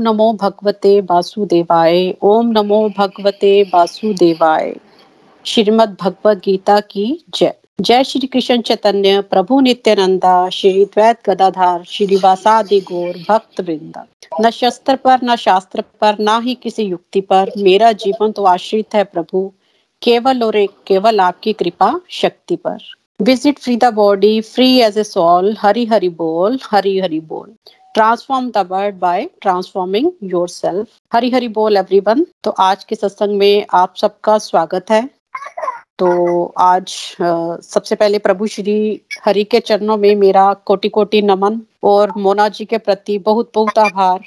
नमो भगवते वासुदेवाय, ओम नमो भगवते वासुदेवाय। श्रीमद् भगवद गीता की जय। जय श्री कृष्ण चैतन्य, प्रभु नित्यानंदा, श्री द्वैत गदाधार, श्रीवासादि गौर भक्त वृंदा न शस्त्र पर, न शास्त्र पर, ना ही किसी युक्ति पर मेरा जीवन तो आश्रित है प्रभु। केवल और एक, केवल आपकी कृपा शक्ति पर। Visit free the body free as a soul Hari Hari बोल, हरि हरि बोल। Transform the world by transforming yourself Hari Hari बोल एवरीवन तो आज के सत्संग में आप सबका स्वागत है। तो आज सबसे पहले प्रभु श्री हरि के चरणों में मेरा कोटि कोटि नमन और मोना जी के प्रति बहुत बहुत आभार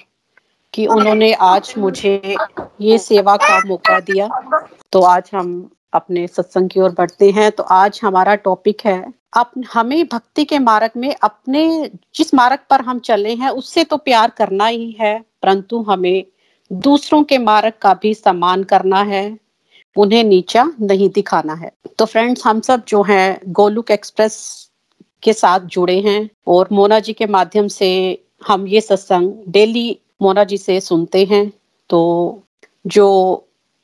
कि उन्होंने आज मुझे ये सेवा का मौका दिया। तो आज हम अपने सत्संग की ओर बढ़ते हैं। तो आज हमारा टॉपिक है, अप, हमें भक्ति के मार्ग में अपने, जिस मार्ग पर हम चले हैं, उससे तो प्यार करना ही है, परंतु हमें दूसरों के मार्ग का भी सम्मान करना है, उन्हें नीचा नहीं दिखाना है। तो फ्रेंड्स हम सब जो हैं, गोलुक एक्सप्रेस के साथ जुड़े हैं और मोना जी के माध्यम से हम ये सत्संग डेली मोना जी से सुनते हैं। तो जो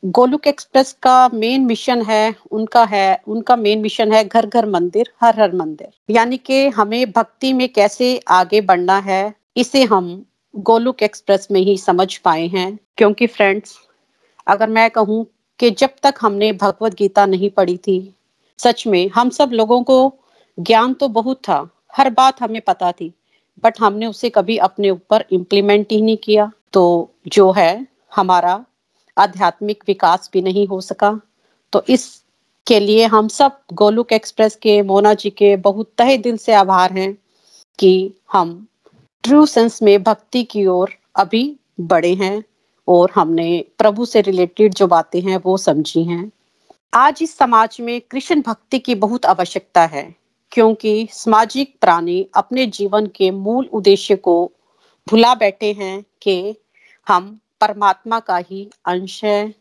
गोलुक एक्सप्रेस का मेन मिशन है, उनका है, उनका मेन मिशन है घर घर मंदिर, हर हर मंदिर। यानी कि हमें भक्ति में कैसे आगे बढ़ना है, इसे हम गोलुक एक्सप्रेस में ही समझ पाए हैं। क्योंकि फ्रेंड्स अगर मैं कहूँ कि जब तक हमने भगवत गीता नहीं पढ़ी थी, सच में हम सब लोगों को ज्ञान तो बहुत था, हर बात हमें पता थी बट हमने उसे कभी अपने ऊपर इम्प्लीमेंट ही नहीं किया। तो जो है हमारा आध्यात्मिक विकास भी नहीं हो सका। तो इस के लिए हम सब गोलुक एक्सप्रेस के, मोना जी के बहुत तहे दिल से आभार हैं कि हम ट्रू सेंस में भक्ति की ओर अभी बढ़े हैं और हमने प्रभु से रिलेटेड जो बातें हैं वो समझी हैं। आज इस समाज में कृष्ण भक्ति की बहुत आवश्यकता है, क्योंकि सामाजिक प्राणी अपने जीवन के मूल उद्देश्य को भुला बैठे हैं कि हम परमात्मा का ही अंश है।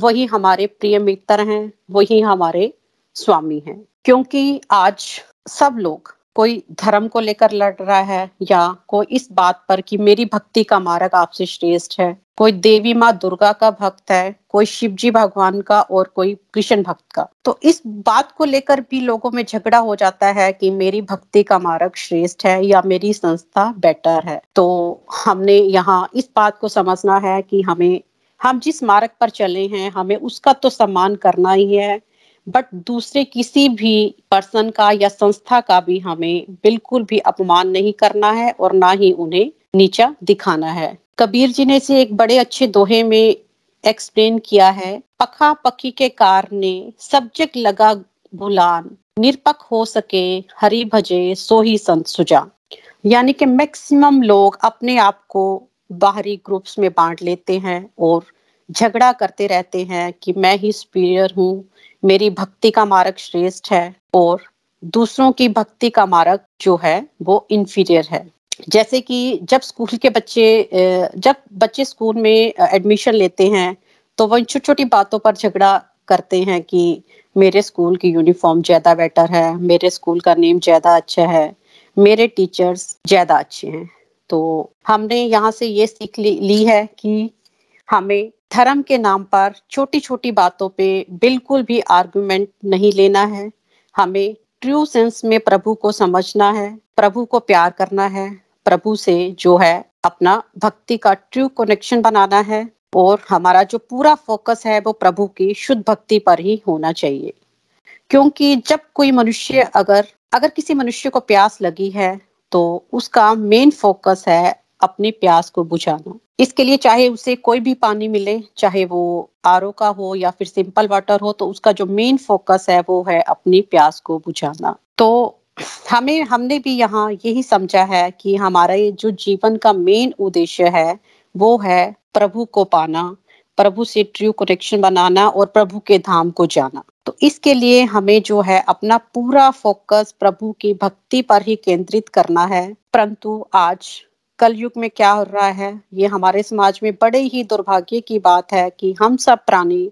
वही हमारे प्रिय मित्र हैं, वही हमारे स्वामी हैं। क्योंकि आज सब लोग कोई धर्म को लेकर लड़ रहा है या कोई इस बात पर कि मेरी भक्ति का मार्ग आपसे श्रेष्ठ है? कोई देवी माँ दुर्गा का भक्त है, कोई शिव जी भगवान का और कोई कृष्ण भक्त का? तो इस बात को लेकर भी लोगों में झगड़ा हो जाता है कि मेरी भक्ति का मार्ग श्रेष्ठ है या मेरी संस्था बेटर है। तो हमने यहाँ इस बात को समझना है कि हमें, हम जिस मार्ग पर चले हैं, हमें उसका तो सम्मान करना ही है। बट दूसरे किसी भी पर्सन का या संस्था का भी हमें बिल्कुल भी अपमान नहीं करना है और ना ही उन्हें नीचा दिखाना है। कबीर जी ने इसे एक बड़े अच्छे दोहे में एक्सप्लेन किया है। पखा पखी के कार ने सब्जेक्ट लगा भुलान निरपक हो सके, हरी भजे सो ही संत सुजा। यानी कि मैक्सिमम लोग अपने आप को बाहरी ग्रुप्स में बांट लेते हैं और झगड़ा करते रहते हैं कि मैं ही सुपीरियर हूँ मेरी भक्ति का मार्ग श्रेष्ठ है और दूसरों की भक्ति का मार्ग जो है वो इंफीरियर है। जैसे कि जब स्कूल के बच्चे जब बच्चे स्कूल में एडमिशन लेते हैं तो वो छोटी छोटी बातों पर झगड़ा करते हैं कि मेरे स्कूल की यूनिफॉर्म ज़्यादा बेटर है मेरे स्कूल का नेम ज़्यादा अच्छा है मेरे टीचर्स ज़्यादा अच्छे हैं। तो हमने यहाँ से ये सीख ली, ली है कि हमें धर्म के नाम पर छोटी छोटी बातों पे बिल्कुल भी आर्गुमेंट नहीं लेना है। हमें ट्रू सेंस में प्रभु को समझना है, प्रभु को प्यार करना है, प्रभु से जो है अपना भक्ति का ट्रू कनेक्शन बनाना है और हमारा जो पूरा फोकस है वो प्रभु की शुद्ध भक्ति पर ही होना चाहिए। क्योंकि जब कोई मनुष्य अगर अगर किसी मनुष्य को प्यास लगी है तो उसका मेन फोकस है अपनी प्यास को बुझाना। इसके लिए चाहे उसे कोई भी पानी मिले, चाहे वो आरओ का हो या फिर सिंपल वाटर हो तो उसका जो मेन फोकस है वो है अपनी प्यास को बुझाना। तो हमें, हमने भी यहाँ यही समझा है कि हमारे जो जीवन का मेन उद्देश्य है, वो है प्रभु को पाना, प्रभु से ट्रू कनेक्शन बनाना और प्रभु के धाम को जाना। तो इसके लिए हमें जो है अपना पूरा फोकस प्रभु की भक्ति पर ही केंद्रित करना है। परंतु आज कलयुग में क्या हो रहा है? ये हमारे समाज में बड़े ही दुर्भाग्य की बात है कि हम सब प्राणी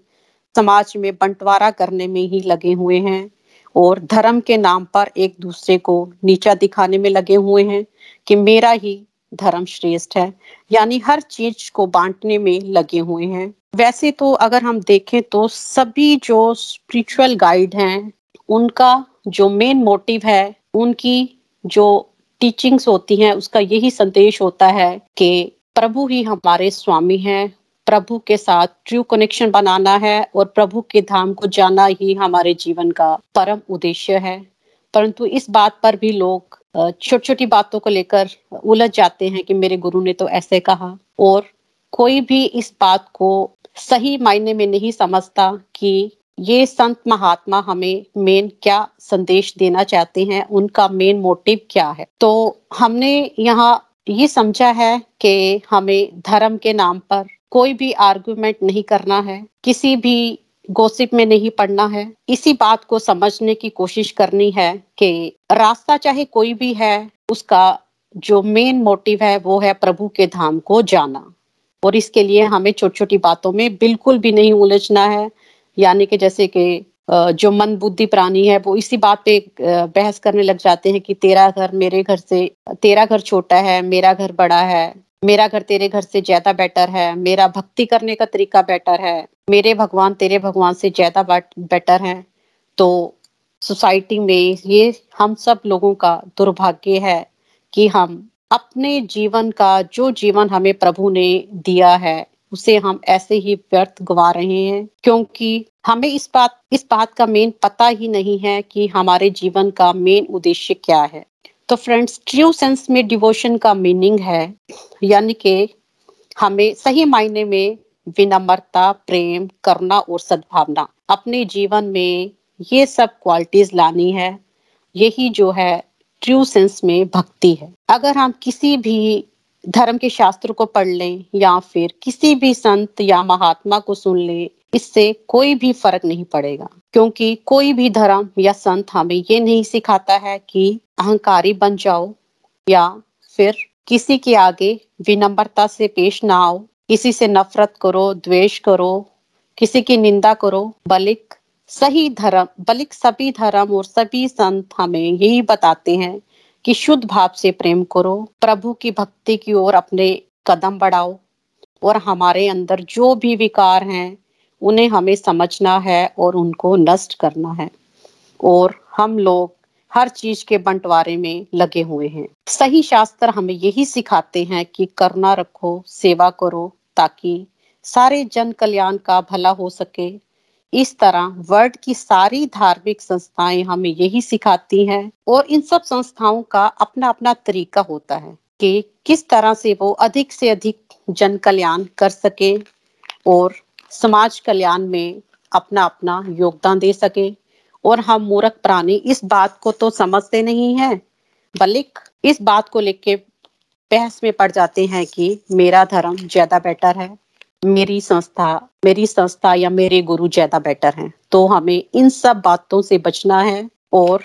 समाज में बंटवारा करने में ही लगे हुए हैं और धर्म के नाम पर एक दूसरे को नीचा दिखाने में लगे हुए हैं कि मेरा ही धर्म श्रेष्ठ है, यानी हर चीज़ को बांटने में लगे हुए हैं। वैसे तो अगर हम देखें तो सभी जो स्पिरिचुअल गाइड हैं, उनका जो मेन मोटिव है, उनकी जो टीचिंग्स होती हैं, उसका यही संदेश होता है कि प्रभु ही हमारे स्वामी हैं, प्रभु के साथ ट्रू कनेक्शन बनाना है और प्रभु के धाम को जाना ही हमारे जीवन का परम उद्देश्य है। परंतु इस बात पर भी लोग छोटी छोटी बातों को लेकर उलझ जाते हैं कि मेरे गुरु ने तो ऐसे कहा और कोई भी इस बात को सही मायने में नहीं समझता कि ये संत महात्मा हमें मेन क्या संदेश देना चाहते हैं? उनका मेन मोटिव क्या है? तो हमने यहाँ ये समझा है कि हमें धर्म के नाम पर कोई भी आर्गुमेंट नहीं करना है। किसी भी गोसिप में नहीं पढ़ना है। इसी बात को समझने की कोशिश करनी है कि रास्ता चाहे कोई भी है, उसका जो मेन मोटिव है, वो है प्रभु के धाम को जाना। और इसके लिए हमें छोटी छोटी बातों में बिल्कुल भी नहीं उलझना है। यानी कि जैसे कि जो मन बुद्धि प्राणी है, वो इसी बात पे बहस करने लग जाते हैं कि तेरा घर मेरे घर से, तेरा घर छोटा है, मेरा घर बड़ा है, मेरा घर तेरे घर से ज़्यादा बेटर है, मेरा भक्ति करने का तरीका बेटर है, मेरे भगवान तेरे भगवान से ज़्यादा बेटर है। तो सोसाइटी में ये हम सब लोगों का दुर्भाग्य है कि हम अपने जीवन का, जो जीवन हमें प्रभु ने दिया है उसे हम ऐसे ही व्यर्थ गवा रहे हैं, क्योंकि हमें इस बात इस बात का मेन पता ही नहीं है कि हमारे जीवन का मेन उद्देश्य क्या है। तो फ्रेंड्स, ट्रू सेंस में डिवोशन का मीनिंग है, यानी कि हमें सही मायने में विनम्रता, प्रेम, करुणा और सद्भावना, अपने जीवन में ये सब क्वालिटीज लानी है, यही जो है ट्रू सेंस में भक्ति है। अगर हम किसी भी धर्म के शास्त्र को पढ़ लें या फिर किसी भी संत या महात्मा को सुन लें, इससे कोई भी फ़र्क नहीं पड़ेगा। क्योंकि कोई भी धर्म या संत हमें ये नहीं सिखाता है कि अहंकारी बन जाओ या फिर किसी के आगे विनम्रता से पेश ना आओ। किसी से नफरत करो, द्वेष करो, किसी की निंदा करो, बलिक सही धर्म, बलिक सभी धर्म और सभी संत हमें यही बताते हैं कि शुद्ध भाव से प्रेम करो, प्रभु की भक्ति की ओर अपने कदम बढ़ाओ और हमारे अंदर जो भी विकार हैं, उन्हें हमें समझना है और उनको नष्ट करना है। और हम लोग हर चीज़ के बंटवारे में लगे हुए हैं। सही शास्त्र हमें यही सिखाते हैं कि करुणा रखो, सेवा करो ताकि सारे जन कल्याण का भला हो सके। इस तरह वर्ल्ड की सारी धार्मिक संस्थाएँ हमें यही सिखाती हैं और इन सब संस्थाओं का अपना अपना तरीका होता है कि किस तरह से वो अधिक से अधिक जन कल्याण कर सके और समाज कल्याण में अपना अपना योगदान दे सके। और हम मूर्ख प्राणी इस बात को तो समझते नहीं है, बल्कि इस बात को लेके बहस में पड़ जाते हैं कि मेरा धर्म ज़्यादा बेटर है। मेरी संस्था मेरी संस्था या मेरे गुरु ज़्यादा बेटर हैं। तो हमें इन सब बातों से बचना है और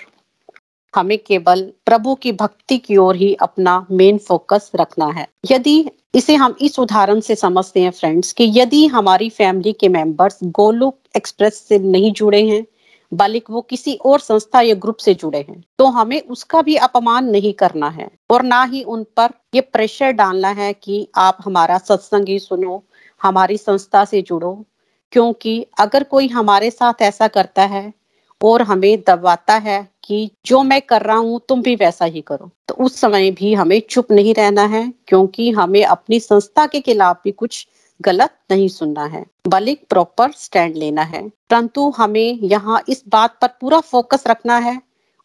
हमें केवल प्रभु की भक्ति की ओर ही अपना मेन फोकस रखना है। यदि इसे हम इस उदाहरण से समझते हैं फ्रेंड्स कि यदि हमारी फैमिली के मेंबर्स गोलुक एक्सप्रेस से नहीं जुड़े हैं, बल्कि वो किसी और संस्था या ग्रुप से जुड़े हैं तो हमें उसका भी अपमान नहीं करना है और ना ही उन पर ये प्रेशर डालना है कि आप हमारा सत्संग ही सुनो हमारी संस्था से जुड़ो, क्योंकि अगर कोई हमारे साथ ऐसा करता है और हमें दबाता है कि जो मैं कर रहा हूँ, तुम भी वैसा ही करो। तो उस समय भी हमें चुप नहीं रहना है, क्योंकि हमें अपनी संस्था के खिलाफ भी कुछ गलत नहीं सुनना है। बल्कि प्रॉपर स्टैंड लेना है, परंतु हमें यहाँ इस बात पर पूरा फोकस रखना है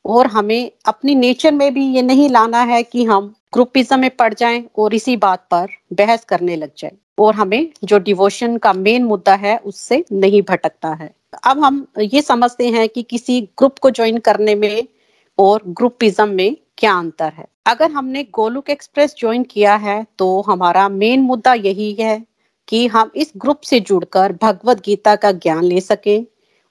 और हमें अपनी नेचर में भी ये नहीं लाना है कि हम ग्रुपिज्म में पड़ जाएँ और इसी बात पर बहस करने लग जाए। और हमें जो डिवोशन का मेन मुद्दा है उससे नहीं भटकता है। अब हम ये समझते हैं कि किसी ग्रुप को ज्वाइन करने में और ग्रुपिज्म में क्या अंतर है। अगर हमने गोलुक एक्सप्रेस ज्वाइन किया है तो हमारा मेन मुद्दा यही है कि हम इस ग्रुप से जुड़कर भगवत गीता का ज्ञान ले सके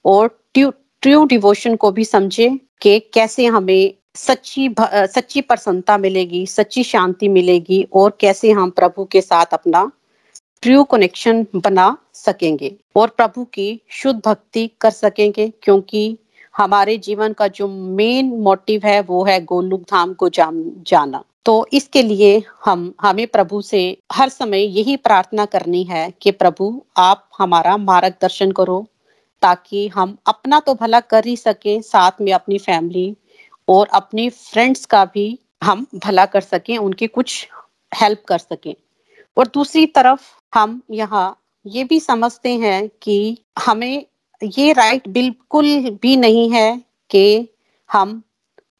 और ट्रू डिवोशन को भी समझे कि कैसे हमें सच्ची सच्ची प्रसन्नता मिलेगी, सच्ची शांति मिलेगी और कैसे हम प्रभु के साथ अपना ट्रू कनेक्शन बना सकेंगे और प्रभु की शुद्ध भक्ति कर सकेंगे क्योंकि हमारे जीवन का जो मेन मोटिव है, वो है गोलुक धाम को जान जाना। तो इसके लिए हम, हमें प्रभु से हर समय यही प्रार्थना करनी है कि प्रभु आप हमारा मार्गदर्शन करो ताकि हम अपना तो भला कर ही सके, साथ में अपनी फैमिली और अपने फ्रेंड्स का भी हम भला कर सकें, उनकी कुछ हेल्प कर सकें। और दूसरी तरफ़ हम यहाँ ये भी समझते हैं कि हमें ये राइट बिल्कुल भी नहीं है कि हम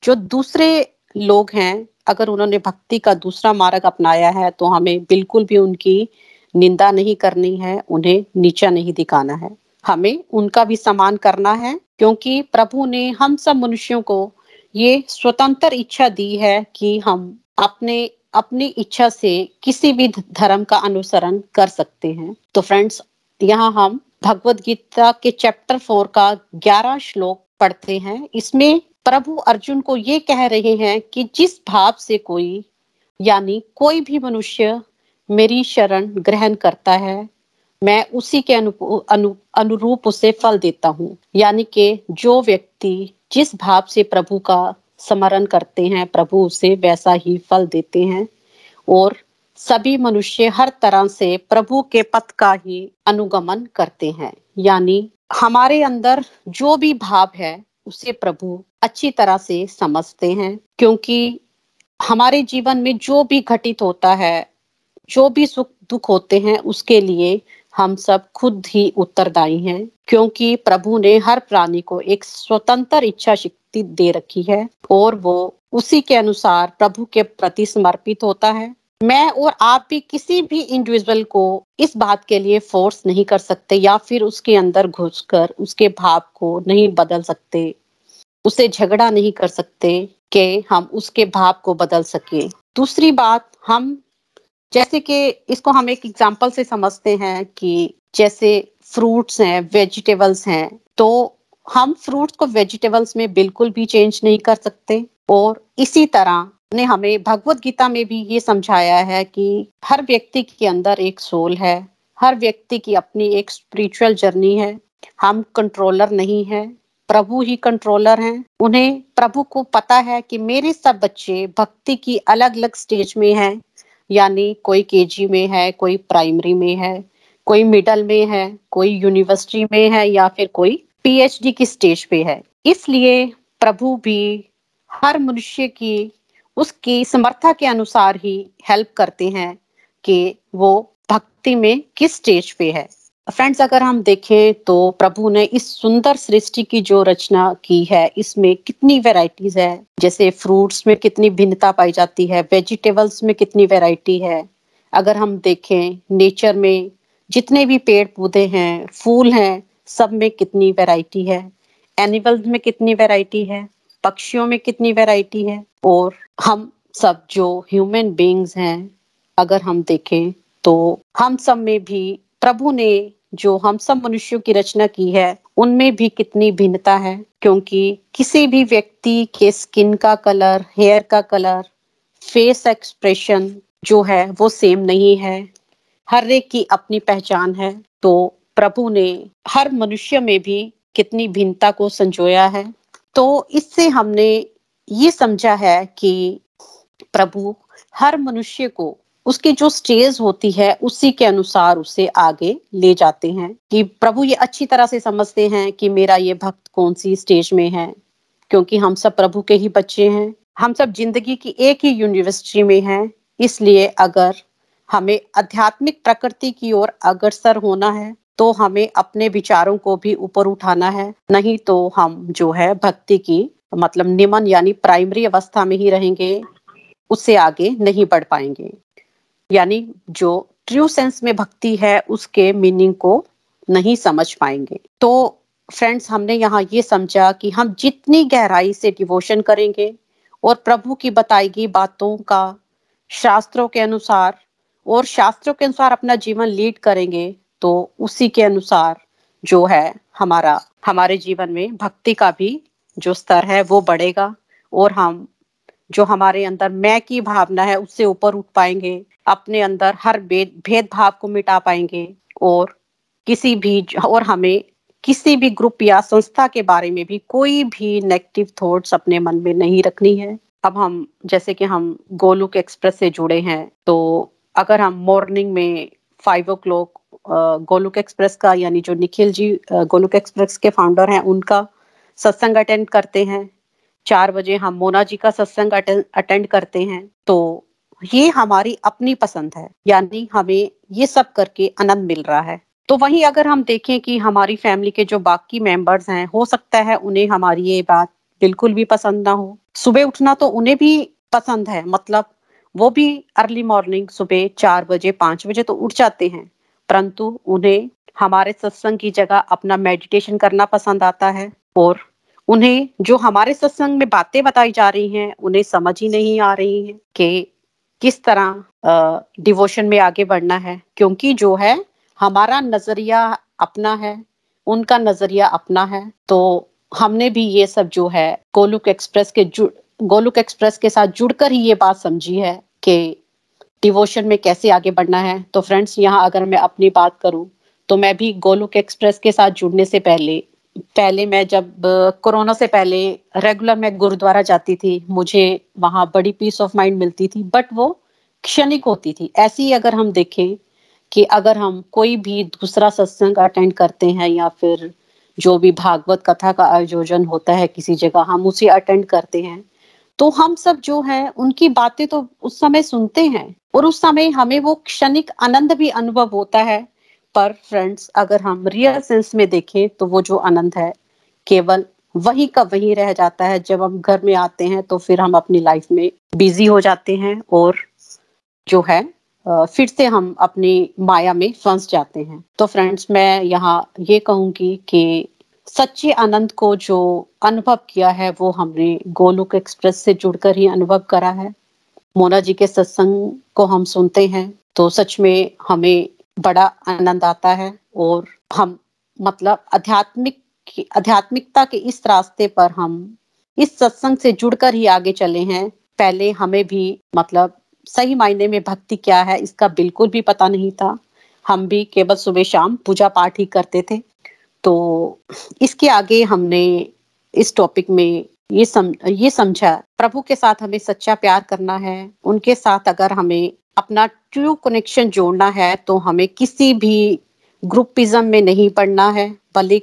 जो दूसरे लोग हैं, अगर उन्होंने भक्ति का दूसरा मार्ग अपनाया है तो हमें बिल्कुल भी उनकी निंदा नहीं करनी है, उन्हें नीचा नहीं दिखाना है। हमें उनका भी सम्मान करना है, क्योंकि प्रभु ने हम सब मनुष्यों को ये स्वतंत्र इच्छा दी है कि हम अपने, अपनी इच्छा से किसी भी धर्म का अनुसरण कर सकते हैं। तो फ्रेंड्स, यहाँ हम भगवत गीता के चैप्टर फोर का ग्यारह श्लोक पढ़ते हैं। इसमें प्रभु अर्जुन को ये कह रहे हैं कि जिस भाव से कोई, यानी कोई भी मनुष्य मेरी शरण ग्रहण करता है मैं उसी के अनु, अनु, अनुरूप उसे फल देता हूँ। यानी कि जो व्यक्ति जिस भाव से प्रभु का स्मरण करते हैं प्रभु उसे वैसा ही फल देते हैं और सभी मनुष्य हर तरह से प्रभु के पथ का ही अनुगमन करते हैं। यानी हमारे अंदर जो भी भाव है उसे प्रभु अच्छी तरह से समझते हैं क्योंकि हमारे जीवन में जो भी घटित होता है जो भी सुख दुख होते हैं उसके लिए हम सब खुद ही उत्तरदायी हैं, क्योंकि प्रभु ने हर प्राणी को एक स्वतंत्र इच्छा शक्ति दे रखी है और वो उसी के अनुसार प्रभु के प्रति समर्पित होता है। मैं और आप भी किसी भी इंडिविजुअल को इस बात के लिए फोर्स नहीं कर सकते या फिर उसके अंदर घुसकर उसके भाव को नहीं बदल सकते, उसे झगड़ा नहीं कर सकते कि हम उसके भाव को बदल सके। दूसरी बात, हम जैसे कि इसको हम एक एग्ज़ाम्पल से समझते हैं कि जैसे फ्रूट्स हैं वेजिटेबल्स हैं तो हम फ्रूट्स को वेजिटेबल्स में बिल्कुल भी चेंज नहीं कर सकते। और इसी तरह ने हमें भगवत गीता में भी ये समझाया है कि हर व्यक्ति के अंदर एक सोल है, हर व्यक्ति की अपनी एक स्पिरिचुअल जर्नी है। हम कंट्रोलर नहीं है, प्रभु ही कंट्रोलर हैं। उन्हें प्रभु को पता है कि मेरे सब बच्चे भक्ति की अलग अलग स्टेज में हैं। यानी कोई केजी में है, कोई प्राइमरी में है, कोई मिडल में है, कोई यूनिवर्सिटी में है या फिर कोई पीएचडी की स्टेज पे है। इसलिए प्रभु भी हर मनुष्य की उसकी समर्था के अनुसार ही हेल्प करते हैं कि वो भक्ति में किस स्टेज पे है। फ्रेंड्स अगर हम देखें तो प्रभु ने इस सुंदर सृष्टि की जो रचना की है, इसमें कितनी वेराइटीज है? जैसे फ्रूट्स में कितनी भिन्नता पाई जाती है वेजिटेबल्स में कितनी वेराइटी है? अगर हम देखें नेचर में जितने भी पेड़ पौधे हैं, फूल हैं, सब में कितनी वैरायटी है? एनिमल्स में कितनी वैरायटी है? पक्षियों में कितनी वैरायटी है? और हम सब जो ह्यूमन बींग्स हैं, अगर हम देखें तो हम सब में भी प्रभु ने जो हम सब मनुष्यों की रचना की है, उनमें भी कितनी भिन्नता है। क्योंकि किसी भी व्यक्ति के स्किन का कलर हेयर का कलर फेस एक्सप्रेशन जो है, वो सेम नहीं है। हर एक की अपनी पहचान है। तो प्रभु ने हर मनुष्य में भी कितनी भिन्नता को संजोया है। तो इससे हमने ये समझा है कि प्रभु हर मनुष्य को उसकी जो स्टेज होती है, उसी के अनुसार उसे आगे ले जाते हैं कि प्रभु ये अच्छी तरह से समझते हैं कि मेरा ये भक्त कौन सी स्टेज में है? क्योंकि हम सब प्रभु के ही बच्चे हैं। हम सब ज़िंदगी की एक ही यूनिवर्सिटी में हैं। इसलिए अगर हमें आध्यात्मिक प्रकृति की ओर अग्रसर होना है तो हमें अपने विचारों को भी ऊपर उठाना है। नहीं तो हम जो है भक्ति की मतलब निमन यानी प्राइमरी अवस्था में ही रहेंगे, उससे आगे नहीं बढ़ पाएँगे। यानी जो ट्रू सेंस में भक्ति है, उसके मीनिंग को नहीं समझ पाएँगे। तो फ्रेंड्स हमने यहाँ ये समझा कि हम जितनी गहराई से डिवोशन करेंगे और प्रभु की बताई गई बातों का शास्त्रों के अनुसार और शास्त्रों के अनुसार अपना जीवन लीड करेंगे तो उसी के अनुसार जो है हमारा, हमारे जीवन में भक्ति का भी जो स्तर है वो बढ़ेगा और हम जो हमारे अंदर मैं की भावना है, उससे ऊपर उठ पाएँगे, अपने अंदर हर भेद, भेदभाव को मिटा पाएँगे और किसी भी और हमें किसी भी ग्रुप या संस्था के बारे में भी कोई भी नेगेटिव थॉट्स अपने मन में नहीं रखनी है। अब हम, जैसे कि हम गोलुक एक्सप्रेस से जुड़े हैं तो अगर हम मॉर्निंग में five o'clock Golok express का, यानी जो निखिल जी गोलुक एक्सप्रेस के फाउंडर हैं, उनका सत्संग अटेंड करते हैं चार बजे हम मोना जी का सत्संग अटेंड करते हैं। तो ये हमारी अपनी पसंद है, यानी हमें ये सब करके आनंद मिल रहा है। तो वहीं अगर हम देखें कि हमारी फैमिली के जो बाकी मेंबर्स हैं, हो सकता है उन्हें हमारी ये बात बिल्कुल भी पसंद ना हो। सुबह उठना तो उन्हें भी पसंद है मतलब वो भी अर्ली मॉर्निंग सुबह चार बजे, पाँच बजे तो उठ जाते हैं। परंतु उन्हें हमारे सत्संग की जगह अपना मेडिटेशन करना पसंद आता है और उन्हें जो हमारे सत्संग में बातें बताई जा रही हैं, उन्हें समझ ही नहीं आ रही है कि किस तरह डिवोशन में आगे बढ़ना है। क्योंकि जो है, हमारा नज़रिया अपना है, उनका नज़रिया अपना है। तो हमने भी ये सब जो है, गोलुक एक्सप्रेस के जुड़ गोलुक एक्सप्रेस के साथ जुड़कर ही ये बात समझी है कि डिवोशन में कैसे आगे बढ़ना है। तो फ्रेंड्स यहाँ अगर मैं अपनी बात करूँ तो मैं भी गोलुक एक्सप्रेस के साथ जुड़ने से पहले पहले मैं जब कोरोना से पहले रेगुलर मैं गुरुद्वारा जाती थी, मुझे वहाँ बड़ी पीस ऑफ़ माइंड मिलती थी बट वो क्षणिक होती थी। ऐसी अगर हम देखें कि अगर हम कोई भी दूसरा सत्संग अटेंड करते हैं या फिर जो भी भागवत कथा का आयोजन होता है किसी जगह, हम उसे अटेंड करते हैं तो हम सब जो है, उनकी बातें तो उस समय सुनते हैं और उस समय हमें वो क्षणिक आनंद भी अनुभव होता है। पर फ्रेंड्स अगर हम रियल सेंस में देखें तो वो जो आनंद है, केवल वही का वही रह जाता है। जब हम घर में आते हैं तो फिर हम अपनी लाइफ में बिज़ी हो जाते हैं और जो है फिर से हम अपनी माया में फंस जाते हैं। तो फ्रेंड्स मैं यहाँ ये कहूँगी कि सच्चे आनंद को जो अनुभव किया है, वो हमने गोलुक एक्सप्रेस से जुड़कर ही अनुभव करा है। मोना जी के सत्संग को हम सुनते हैं तो सच में हमें बड़ा आनंद आता है और हम मतलब आध्यात्मिक आध्यात्मिकता के इस रास्ते पर हम इस सत्संग से जुड़कर ही आगे चले हैं। पहले हमें भी मतलब सही मायने में भक्ति क्या है, इसका बिल्कुल भी पता नहीं था। हम भी केवल सुबह शाम पूजा पाठ ही करते थे। तो इसके आगे हमने इस टॉपिक में ये सम, ये समझा, प्रभु के साथ हमें सच्चा प्यार करना है। उनके साथ अगर हमें अपना ट्रू कनेक्शन जोड़ना है तो हमें किसी भी ग्रुपिज्म में नहीं पढ़ना है, बल्कि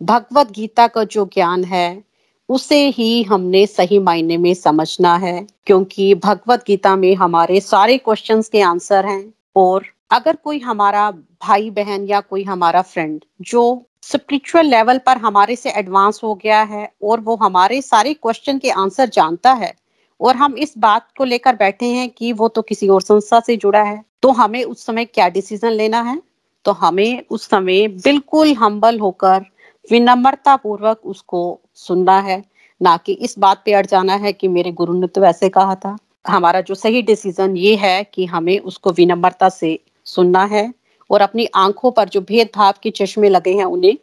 भगवत गीता का जो ज्ञान है, उसे ही हमने सही मायने में समझना है, क्योंकि भगवत गीता में हमारे सारे क्वेश्चंस के आंसर हैं। और अगर कोई हमारा भाई बहन या कोई हमारा फ्रेंड जो स्पिरिचुअल लेवल पर हमारे से एडवांस हो गया है और वो हमारे सारे क्वेश्चन के आंसर जानता है और हम इस बात को लेकर बैठे हैं कि वो तो किसी और संस्था से जुड़ा है। तो हमें उस समय क्या डिसीज़न लेना है? तो हमें उस समय बिल्कुल हम्बल होकर विनम्रता पूर्वक उसको सुनना है। ना कि इस बात पे अड़ जाना है कि मेरे गुरु ने तो ऐसे कहा था। हमारा जो सही डिसीज़न ये है कि हमें उसको विनम्रता से सुनना है और अपनी आँखों पर जो भेदभाव के चश्मे लगे हैं उन्हें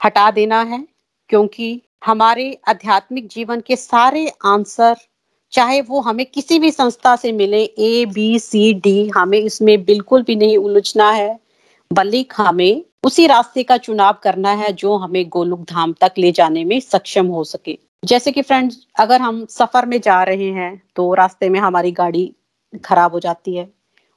हटा देना है। क्योंकि हमारे आध्यात्मिक जीवन के सारे आंसर चाहे वो हमें किसी भी संस्था से मिले ए बी सी डी हमें इसमें बिल्कुल भी नहीं उलझना है, बल्कि हमें उसी रास्ते का चुनाव करना है जो हमें गोलुक धाम तक ले जाने में सक्षम हो सके। जैसे कि फ्रेंड्स, अगर हम सफ़र में जा रहे हैं तो रास्ते में हमारी गाड़ी खराब हो जाती है,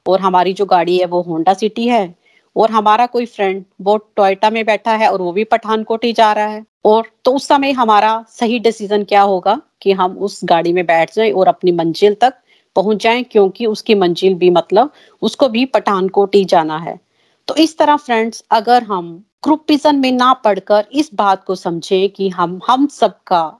और हमारी जो गाड़ी है वो होंडा सिटी है, और हमारा कोई फ्रेंड वो टोयोटा में बैठा है और वो भी पठानकोट ही जा रहा है। और तो उस समय हमारा सही डिसीज़न क्या होगा कि हम उस गाड़ी में बैठ जाएँ और अपनी मंजिल तक पहुँच जाएँ, क्योंकि उसकी मंजिल भी मतलब उसको भी पठानकोट ही जाना है। तो इस तरह फ्रेंड्स अगर हम ग्रुपिज्म में ना पढ़कर इस बात को समझे कि हम हम सबका,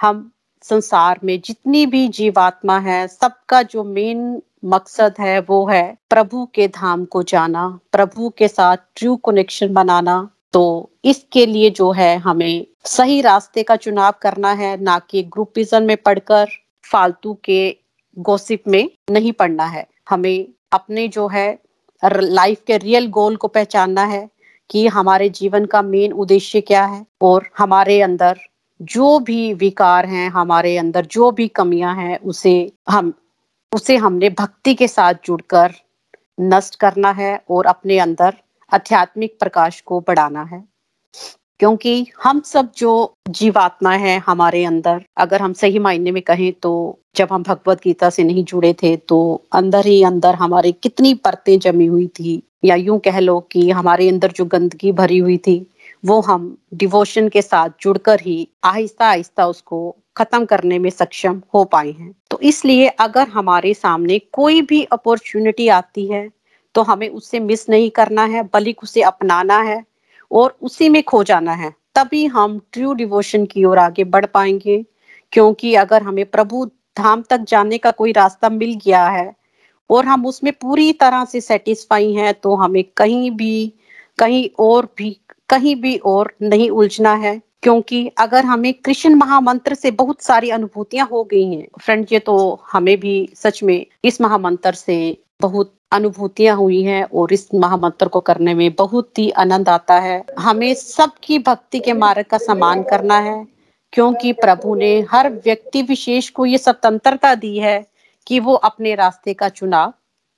हम संसार में जितनी भी जीवात्मा है, सबका जो मेन मकसद है वो है प्रभु के धाम को जाना, प्रभु के साथ ट्रू कनेक्शन बनाना तो इसके लिए जो है हमें सही रास्ते का चुनाव करना है, ना कि ग्रुपिज्म में पढ़कर फालतू के गोसिप में नहीं पढ़ना है। हमें अपने जो है लाइफ के रियल गोल को पहचानना है कि हमारे जीवन का मेन उद्देश्य क्या है और हमारे अंदर जो भी विकार हैं, हमारे अंदर जो भी कमियाँ हैं, उसे हम, उसे हमने भक्ति के साथ जुड़कर नष्ट करना है और अपने अंदर आध्यात्मिक प्रकाश को बढ़ाना है। क्योंकि हम सब जो जीवात्मा है हमारे अंदर, अगर हम सही मायने में कहें तो जब हम भगवत गीता से नहीं जुड़े थे तो अंदर ही अंदर हमारे कितनी परतें जमी हुई थी। या यूँ कह लो कि हमारे अंदर जो गंदगी भरी हुई थी, वो हम डिवोशन के साथ जुड़कर ही आहिस्ता आहिस्ता उसको खत्म करने में सक्षम हो पाए हैं। तो इसलिए अगर हमारे सामने कोई भी अपॉर्चुनिटी आती है तो हमें उससे मिस नहीं करना है, बल्कि उसे अपनाना है और उसी में खो जाना है। तभी हम ट्रू डिवोशन की ओर आगे बढ़ पाएँगे, क्योंकि अगर हमें प्रभु धाम तक जाने का कोई रास्ता मिल गया है और हम उसमें पूरी तरह से सेटिस्फाई हैं तो हमें कहीं भी, कहीं और भी, कहीं भी और नहीं उलझना है। क्योंकि अगर हमें कृष्ण महामंत्र से बहुत सारी अनुभूतियाँ हो गई हैं फ्रेंड ये तो हमें भी सच में इस महामंत्र से बहुत अनुभूतियाँ हुई हैं और इस महामंत्र को करने में बहुत ही आनंद आता है। हमें सबकी भक्ति के मार्ग का सम्मान करना है, क्योंकि प्रभु ने हर व्यक्ति विशेष को ये स्वतंत्रता दी है कि वो अपने रास्ते का चुनाव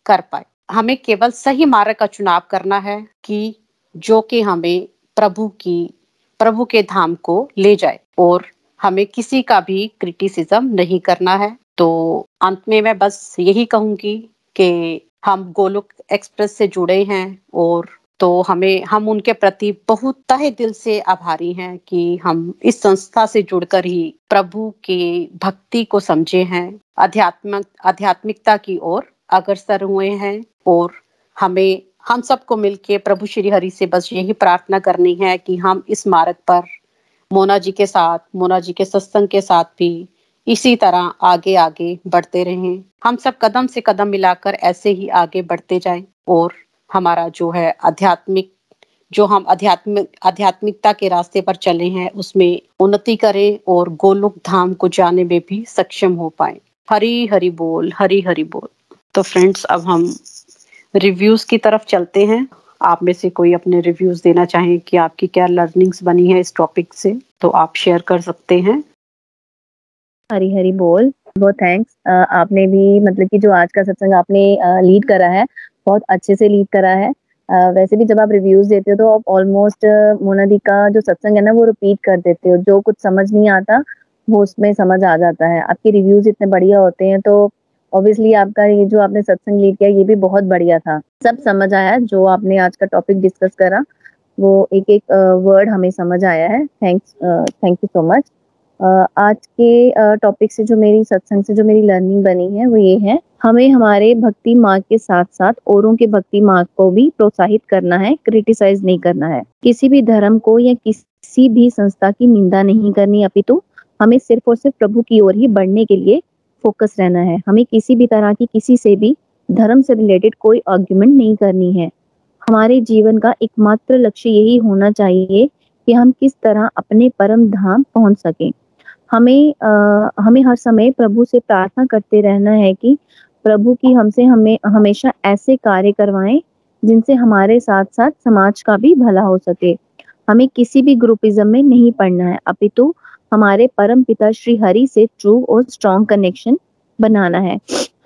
कर पाए। हमें केवल सही मार्ग का चुनाव करना है कि जो कि हमें प्रभु की, प्रभु के धाम को ले जाए और हमें किसी का भी क्रिटिसिज्म नहीं करना है। तो अंत में मैं बस यही कहूँगी कि हम गोलुक एक्सप्रेस से जुड़े हैं और तो हमें, हम उनके प्रति बहुत तहे दिल से आभारी हैं कि हम इस संस्था से जुड़कर ही प्रभु के भक्ति को समझे हैं, अध्यात्म, आध्यात्मिकता की ओर अग्रसर हुए हैं और हमें, हम सबको मिलके प्रभु श्री हरि से बस यही प्रार्थना करनी है कि हम इस मार्ग पर मोना जी के साथ, मोना जी के सत्संग के साथ भी इसी तरह आगे आगे बढ़ते रहें। हम सब कदम से कदम मिलाकर ऐसे ही आगे बढ़ते जाएँ और हमारा जो है आध्यात्मिक, जो हम आध्यात्मिक, आध्यात्मिकता के रास्ते पर चले हैं, उसमें उन्नति करें और गोलोक धाम को जाने में भी सक्षम हो पाए। हरी हरी बोल, हरी हरी बोल। तो फ्रेंड्स, अब हम रिव्यूज़ की तरफ़ चलते हैं। आप में से कोई अपने रिव्यूज़ देना चाहें कि आपकी क्या लर्निंग्स बनी है इस टॉपिक से तो आप शेयर कर सकते हैं। हरी हरी बोल, बहुत थैंक्स आपने भी मतलब कि जो आज का सत्संग आपने लीड करा है, बहुत अच्छे से लीड करा है। वैसे भी जब आप रिव्यूज़ देते हो तो आप ऑलमोस्ट मोनादी का जो सत्संग है ना, वो रिपीट कर देते हो। जो कुछ समझ नहीं आता, वो उसमें समझ आ जाता है। आपके रिव्यूज़ इतने बढ़िया होते हैं तो ऑब्वियसली आपका ये जो आपने सत्संग लीड किया, ये भी बहुत बढ़िया था। सब समझ आया, जो आपने आज का टॉपिक डिस्कस करा, वो एक एक वर्ड हमें समझ आया है। Thanks thank you so much आज के टॉपिक से जो मेरी सत्संग से जो मेरी लर्निंग बनी है, वो ये है, हमें हमारे भक्ति मार्ग के साथ साथ औरों के भक्ति मार्ग को भी प्रोत्साहित करना है क्रिटिसाइज नहीं करना है। किसी भी धर्म को या किसी भी संस्था की निंदा नहीं करनी, अपितु हमें सिर्फ़ और सिर्फ़ प्रभु की ओर ही बढ़ने के लिए फोकस रहना है। हमें किसी भी तरह की किसी से भी धर्म से रिलेटेड कोई आर्ग्यूमेंट नहीं करनी है। हमारे जीवन का एकमात्र लक्ष्य यही होना चाहिए कि हम किस तरह अपने परम धाम पहुँच सकें। हमें आ, हमें हर समय प्रभु से प्रार्थना करते रहना है कि प्रभु की हमसे हमें हमेशा ऐसे कार्य करवाएँ जिनसे हमारे साथ साथ समाज का भी भला हो सके। हमें किसी भी ग्रुपिज्म में नहीं पढ़ना है अपितु हमारे परम पिता श्री हरि से ट्रू और स्ट्रॉन्ग कनेक्शन बनाना है।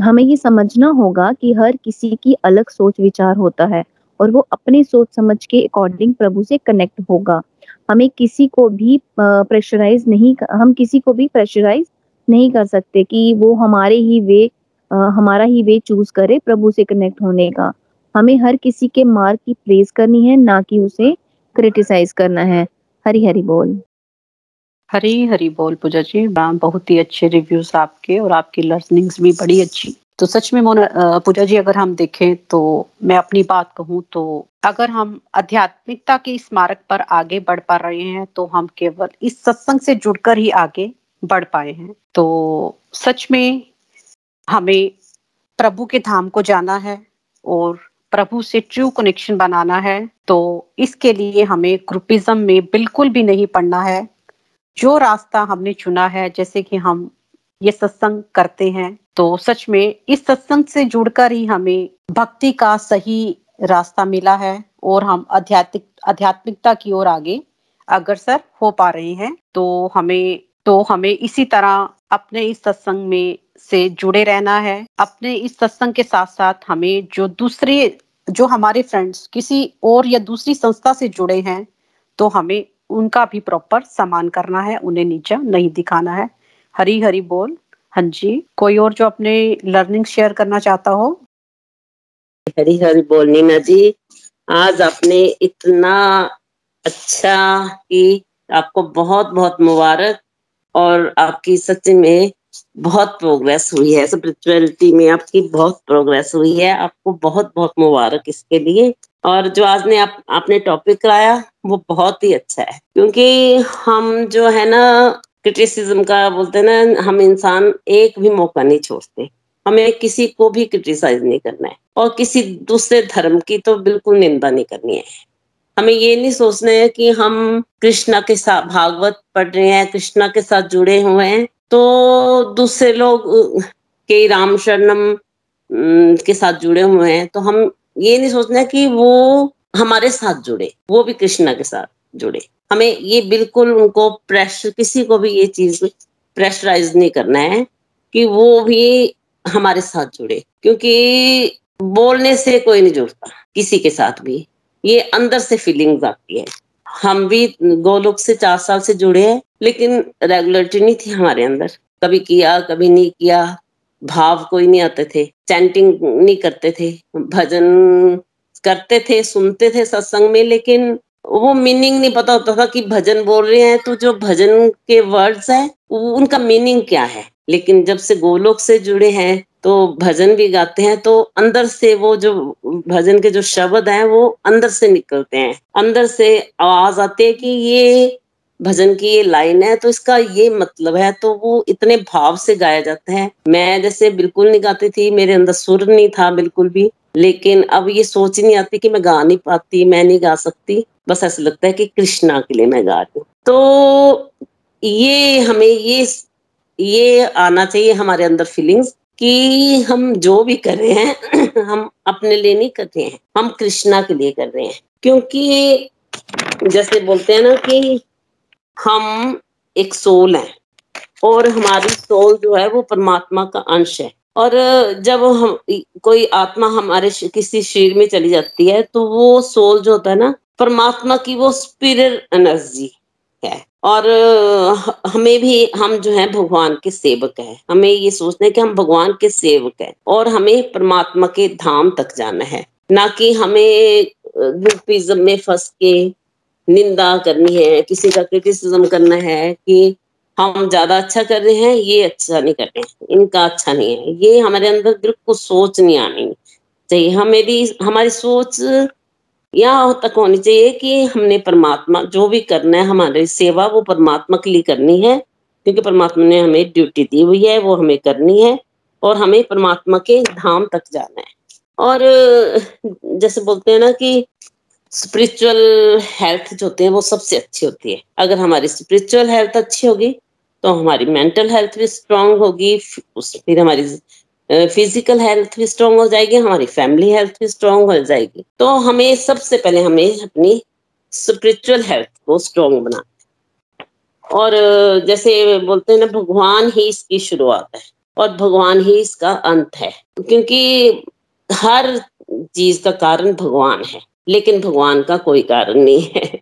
हमें ये समझना होगा कि हर किसी की अलग सोच विचार होता है। और वो अपने सोच समझ के अकॉर्डिंग प्रभु से कनेक्ट होगा। हमें किसी को भी प्रेशराइज नहीं हम किसी को भी प्रेशराइज नहीं कर सकते कि वो हमारे ही वे हमारा ही वे चूज़ करे प्रभु से कनेक्ट होने का। हमें हर किसी के मार्ग की प्रेज करनी है, ना कि उसे क्रिटिसाइज करना है। हरी हरी बोल। हरी हरी बोल पूजा जी। बहुत ही अच्छे रिव्यूज़ आपके और आपकी लर्निंग्स भी बड़ी अच्छी। तो सच में मोना पूजा जी, अगर हम देखें तो मैं अपनी बात कहूँ तो अगर हम आध्यात्मिकता के इस मार्ग पर आगे बढ़ पा रहे हैं तो हम केवल इस सत्संग से जुड़कर ही आगे बढ़ पाए हैं। तो सच में हमें प्रभु के धाम को जाना है और प्रभु से ट्रू कनेक्शन बनाना है तो इसके लिए हमें ग्रुपिज्म में बिल्कुल भी नहीं पढ़ना है। जो रास्ता हमने चुना है, जैसे कि हम ये सत्संग करते हैं तो सच में इस सत्संग से जुड़कर ही हमें भक्ति का सही रास्ता मिला है और हम आध्यात्मिक, आध्यात्मिकता की ओर आगे अग्रसर हो पा रहे हैं। तो हमें तो हमें इसी तरह अपने इस सत्संग में से जुड़े रहना है। अपने इस सत्संग के साथ साथ हमें जो दूसरे, जो हमारे फ्रेंड्स किसी और या दूसरी संस्था से जुड़े हैं तो हमें उनका भी प्रॉपर सम्मान करना है, उन्हें नीचा नहीं दिखाना है। हरी हरी बोल। हाँ जी। कोई और जो अपने लर्निंग शेयर करना चाहता हो? हरी हरी बोल नीना जी। आज आपने इतना अच्छा कि आपको बहुत बहुत मुबारक और आपकी सच्ची में बहुत प्रोग्रेस हुई है। स्पिरिचुअलिटी में आपकी बहुत प्रोग्रेस हुई है। आपको बहुत बहुत मुबारक इसके लिए। और जो आज ने आप, आपने टॉपिक कराया वो बहुत ही अच्छा है। क्योंकि हम जो है ना क्रिटिसिज्म का बोलते हैं ना, हम इंसान एक भी मौका नहीं छोड़ते। हमें किसी को भी क्रिटिसाइज नहीं करना है और किसी दूसरे धर्म की तो बिल्कुल निंदा नहीं करनी है। हमें ये नहीं सोचना है कि हम कृष्णा के साथ भागवत पढ़ रहे हैं, कृष्णा के साथ जुड़े हुए हैं तो दूसरे लोग, के राम शरणम के साथ जुड़े हुए हैं तो हम ये नहीं सोचना कि वो हमारे साथ जुड़े, वो भी कृष्णा के साथ जुड़े। हमें ये बिल्कुल उनको प्रेशर किसी को भी ये चीज़ प्रेशराइज नहीं करना है कि वो भी हमारे साथ जुड़े। क्योंकि बोलने से कोई नहीं जुड़ता, किसी के साथ भी। ये अंदर से फीलिंग्स आती है। हम भी गोलोक से चार साल से जुड़े हैं, लेकिन रेगुलरिटी नहीं थी हमारे अंदर। कभी किया, कभी नहीं किया, भाव कोई नहीं आते थे चैंटिंग नहीं करते थे, भजन करते थे, सुनते थे सत्संग में, लेकिन वो मीनिंग नहीं पता होता था कि भजन बोल रहे हैं तो जो भजन के वर्ड्स है उनका मीनिंग क्या है? लेकिन जब से गोलोक से जुड़े हैं तो भजन भी गाते हैं तो अंदर से वो जो भजन के जो शब्द हैं, वो अंदर से निकलते हैं। अंदर से आवाज़ आती है कि ये भजन की ये लाइन है तो इसका ये मतलब है तो वो इतने भाव से गाया जाता है। मैं जैसे बिल्कुल नहीं गाती थी, मेरे अंदर सुर नहीं था बिल्कुल भी। लेकिन अब ये सोच नहीं आती कि मैं गा नहीं पाती, मैं नहीं गा सकती। बस ऐसा लगता है कि कृष्णा के लिए मैं गा रही हूँ। तो ये हमें ये ये आना चाहिए हमारे अंदर फीलिंग्स कि हम जो भी कर रहे हैं, हम अपने लिए नहीं कर रहे हैं, हम कृष्णा के लिए कर रहे हैं। क्योंकि जैसे बोलते हैं ना कि हम एक सोल हैं और हमारी सोल जो है वो परमात्मा का अंश है। और जब हम, कोई आत्मा हमारे किसी शरीर में चली जाती है तो वो सोल जो होता है ना, परमात्मा की वो स्पिरिट एनर्जी है। और हमें भी, हम जो है, भगवान के सेवक हैं। हमें ये सोचना है कि हम भगवान के सेवक हैं और हमें परमात्मा के धाम तक जाना है। ना कि हमें ग्रुपिज्म में फंस के निंदा करनी है, किसी का क्रिटिसिज्म करना है कि हम ज़्यादा अच्छा कर रहे हैं, ये अच्छा नहीं कर रहे हैं, इनका अच्छा नहीं है। ये हमारे अंदर बिल्कुल सोच नहीं आनी चाहिए। हमें भी, हमारी सोच यहाँ तक होनी चाहिए कि हमने परमात्मा, जो भी करना है, हमारी सेवा, वो परमात्मा के लिए करनी है, क्योंकि परमात्मा ने हमें ड्यूटी दी हुई है, वो हमें करनी है और हमें परमात्मा के धाम तक जाना है। और जैसे बोलते हैं ना कि स्पिरिचुअल हेल्थ जो होती है, वो सबसे अच्छी होती है। अगर हमारी स्पिरिचुअल हेल्थ अच्छी होगी तो हमारी मेंटल हेल्थ भी स्ट्रांग होगी फिर हमारी फ़िज़िकल हेल्थ भी स्ट्रांग हो जाएगी, हमारी फैमिली हेल्थ भी स्ट्रांग हो जाएगी। तो हमें सबसे पहले हमें अपनी स्पिरिचुअल हेल्थ को स्ट्रांग बना और जैसे बोलते हैं ना, भगवान ही इसकी शुरुआत है और भगवान ही इसका अंत है। क्योंकि हर चीज़ का कारण भगवान है, लेकिन भगवान का कोई कारण नहीं है।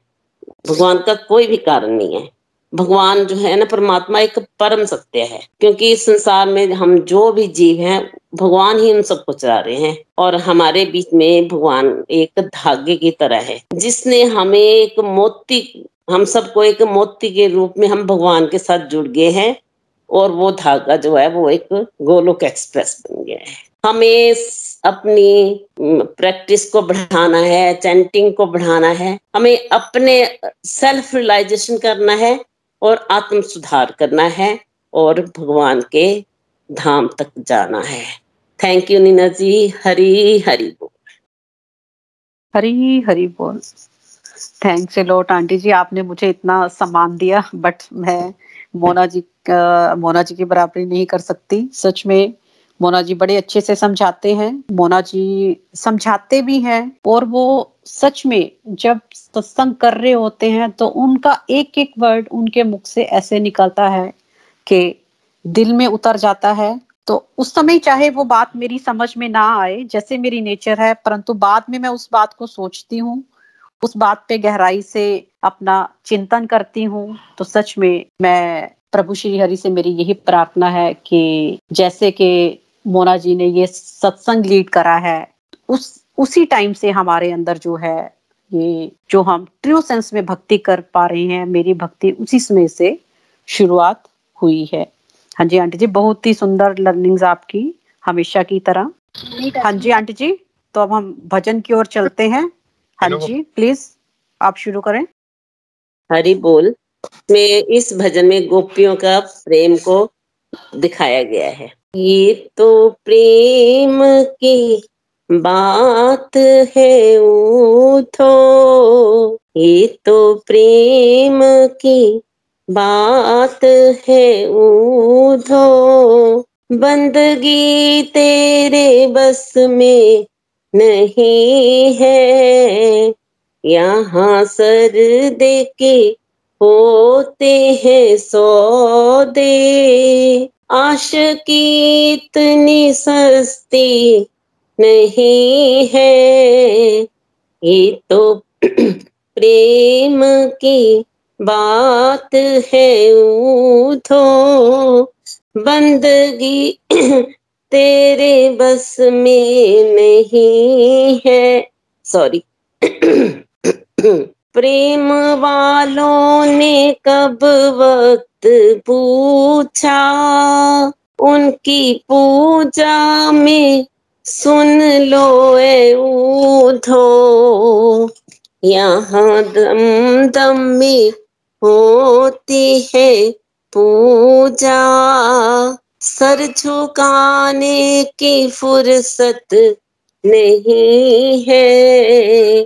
भगवान का कोई भी कारण नहीं है। भगवान जो है ना, परमात्मा एक परम सत्य है। क्योंकि इस संसार में हम जो भी जीव हैं, भगवान ही उन सबको चला रहे हैं। और हमारे बीच में भगवान एक धागे की तरह है, जिसने हमें एक मोती, हम सबको एक मोती के रूप में हम भगवान के साथ जुड़ गए हैं। और वो धागा जो है, वो एक गोलोक एक्सप्रेस बन गया है। हमें अपनी प्रैक्टिस को बढ़ाना है, चैंटिंग को बढ़ाना है। हमें अपने सेल्फ रियलाइजेशन करना है। और आत्म सुधार करना है और भगवान के धाम तक जाना है। Thank you Nina ji. हरी हरी बोल। हरी हरी बोल। Thanks lot aunty ji. आपने मुझे इतना सम्मान दिया बट मैं मोना जी मोना जी की बराबरी नहीं कर सकती। सच में मोना जी बड़े अच्छे से समझाते हैं। मोना जी समझाते भी हैं और वो सच में जब सत्संग कर रहे होते हैं तो उनका एक एक वर्ड उनके मुख से ऐसे निकलता है कि दिल में उतर जाता है। तो उस समय चाहे वो बात मेरी समझ में ना आए, जैसे मेरी नेचर है, परंतु बाद में मैं उस बात को सोचती हूँ, उस बात पे गहराई से अपना चिंतन करती हूँ तो सच में मैं प्रभु श्री हरि से मेरी यही प्रार्थना है कि जैसे कि मोना जी ने ये सत्संग लीड करा है, उस उसी टाइम से हमारे अंदर जो है ये जो हम ट्रू सेंस में भक्ति कर पा रहे हैं मेरी भक्ति उसी समय से शुरुआत हुई है। हाँ जी आंटी जी बहुत ही सुंदर लर्निंग्स आपकी हमेशा की तरह। हाँ। जी आंटी जी तो अब हम भजन की ओर चलते हैं। हाँ जी प्लीज़ आप शुरू करें। हरि बोल। में इस भजन में गोपियों का प्रेम को दिखाया गया है। ये तो प्रेम की बात है उठो ये तो प्रेम की बात है उठो बंदगी तेरे बस में नहीं है, यहाँ सर दे के होते हैं सौदे। आश की इतनी सस्ती नहीं है। ये तो प्रेम की बात है उठो बंदगी तेरे बस में नहीं है। सॉरी प्रेम वालों ने कब वक्त पूछा? उनकी पूजा में सुन लो ए उधो यहाँ दम दम होती है पूजा। सर झुकाने की फुर्सत नहीं है।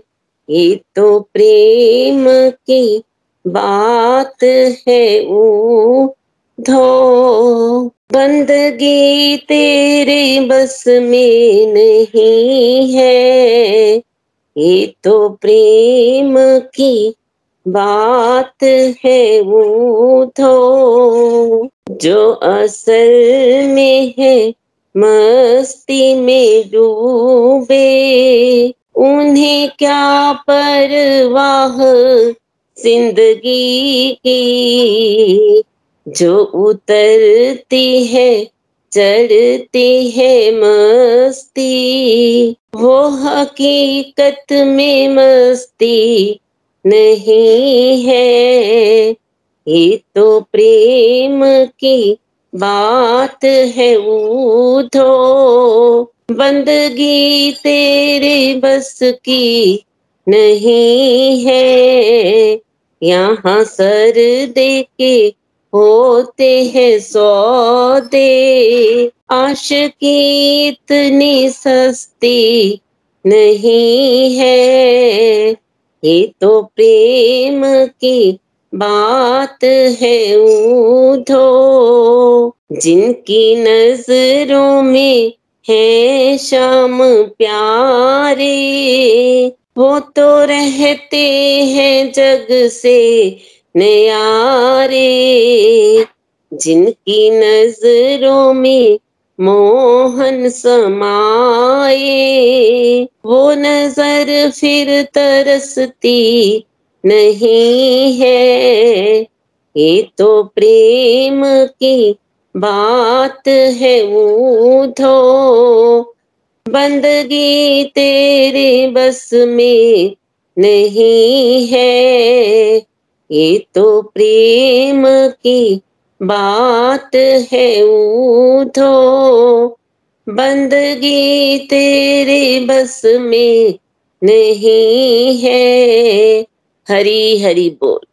ये तो प्रेम की बात है ऊ धो बंदगी तेरे बस में नहीं है। ये तो प्रेम की बात है वो धो। जो असल में है, मस्ती में डूबे, उन्हें क्या परवाह ज़िंदगी की? जो उतरती है, चढ़ती है मस्ती, वो हकीकत में मस्ती नहीं है। ये तो प्रेम की बात है ऊधो, बंदगी तेरे बस की नहीं है। यहाँ सर दे के होते हैं सौदे आश की इतनी सस्ती नहीं है। ये तो प्रेम की बात है ऊधो, जिनकी नज़रों में है शाम प्यारे, वो तो रहते हैं जग से न्यारे। जिनकी नज़रों में मोहन समाए वो नज़र फिर तरसती नहीं है। ये तो प्रेम की बात है ऊधो। बंदगी तेरे बस में नहीं है। ये तो प्रेम की बात है ऊधो। बंदगी तेरे बस में नहीं है। हरी हरी बोल।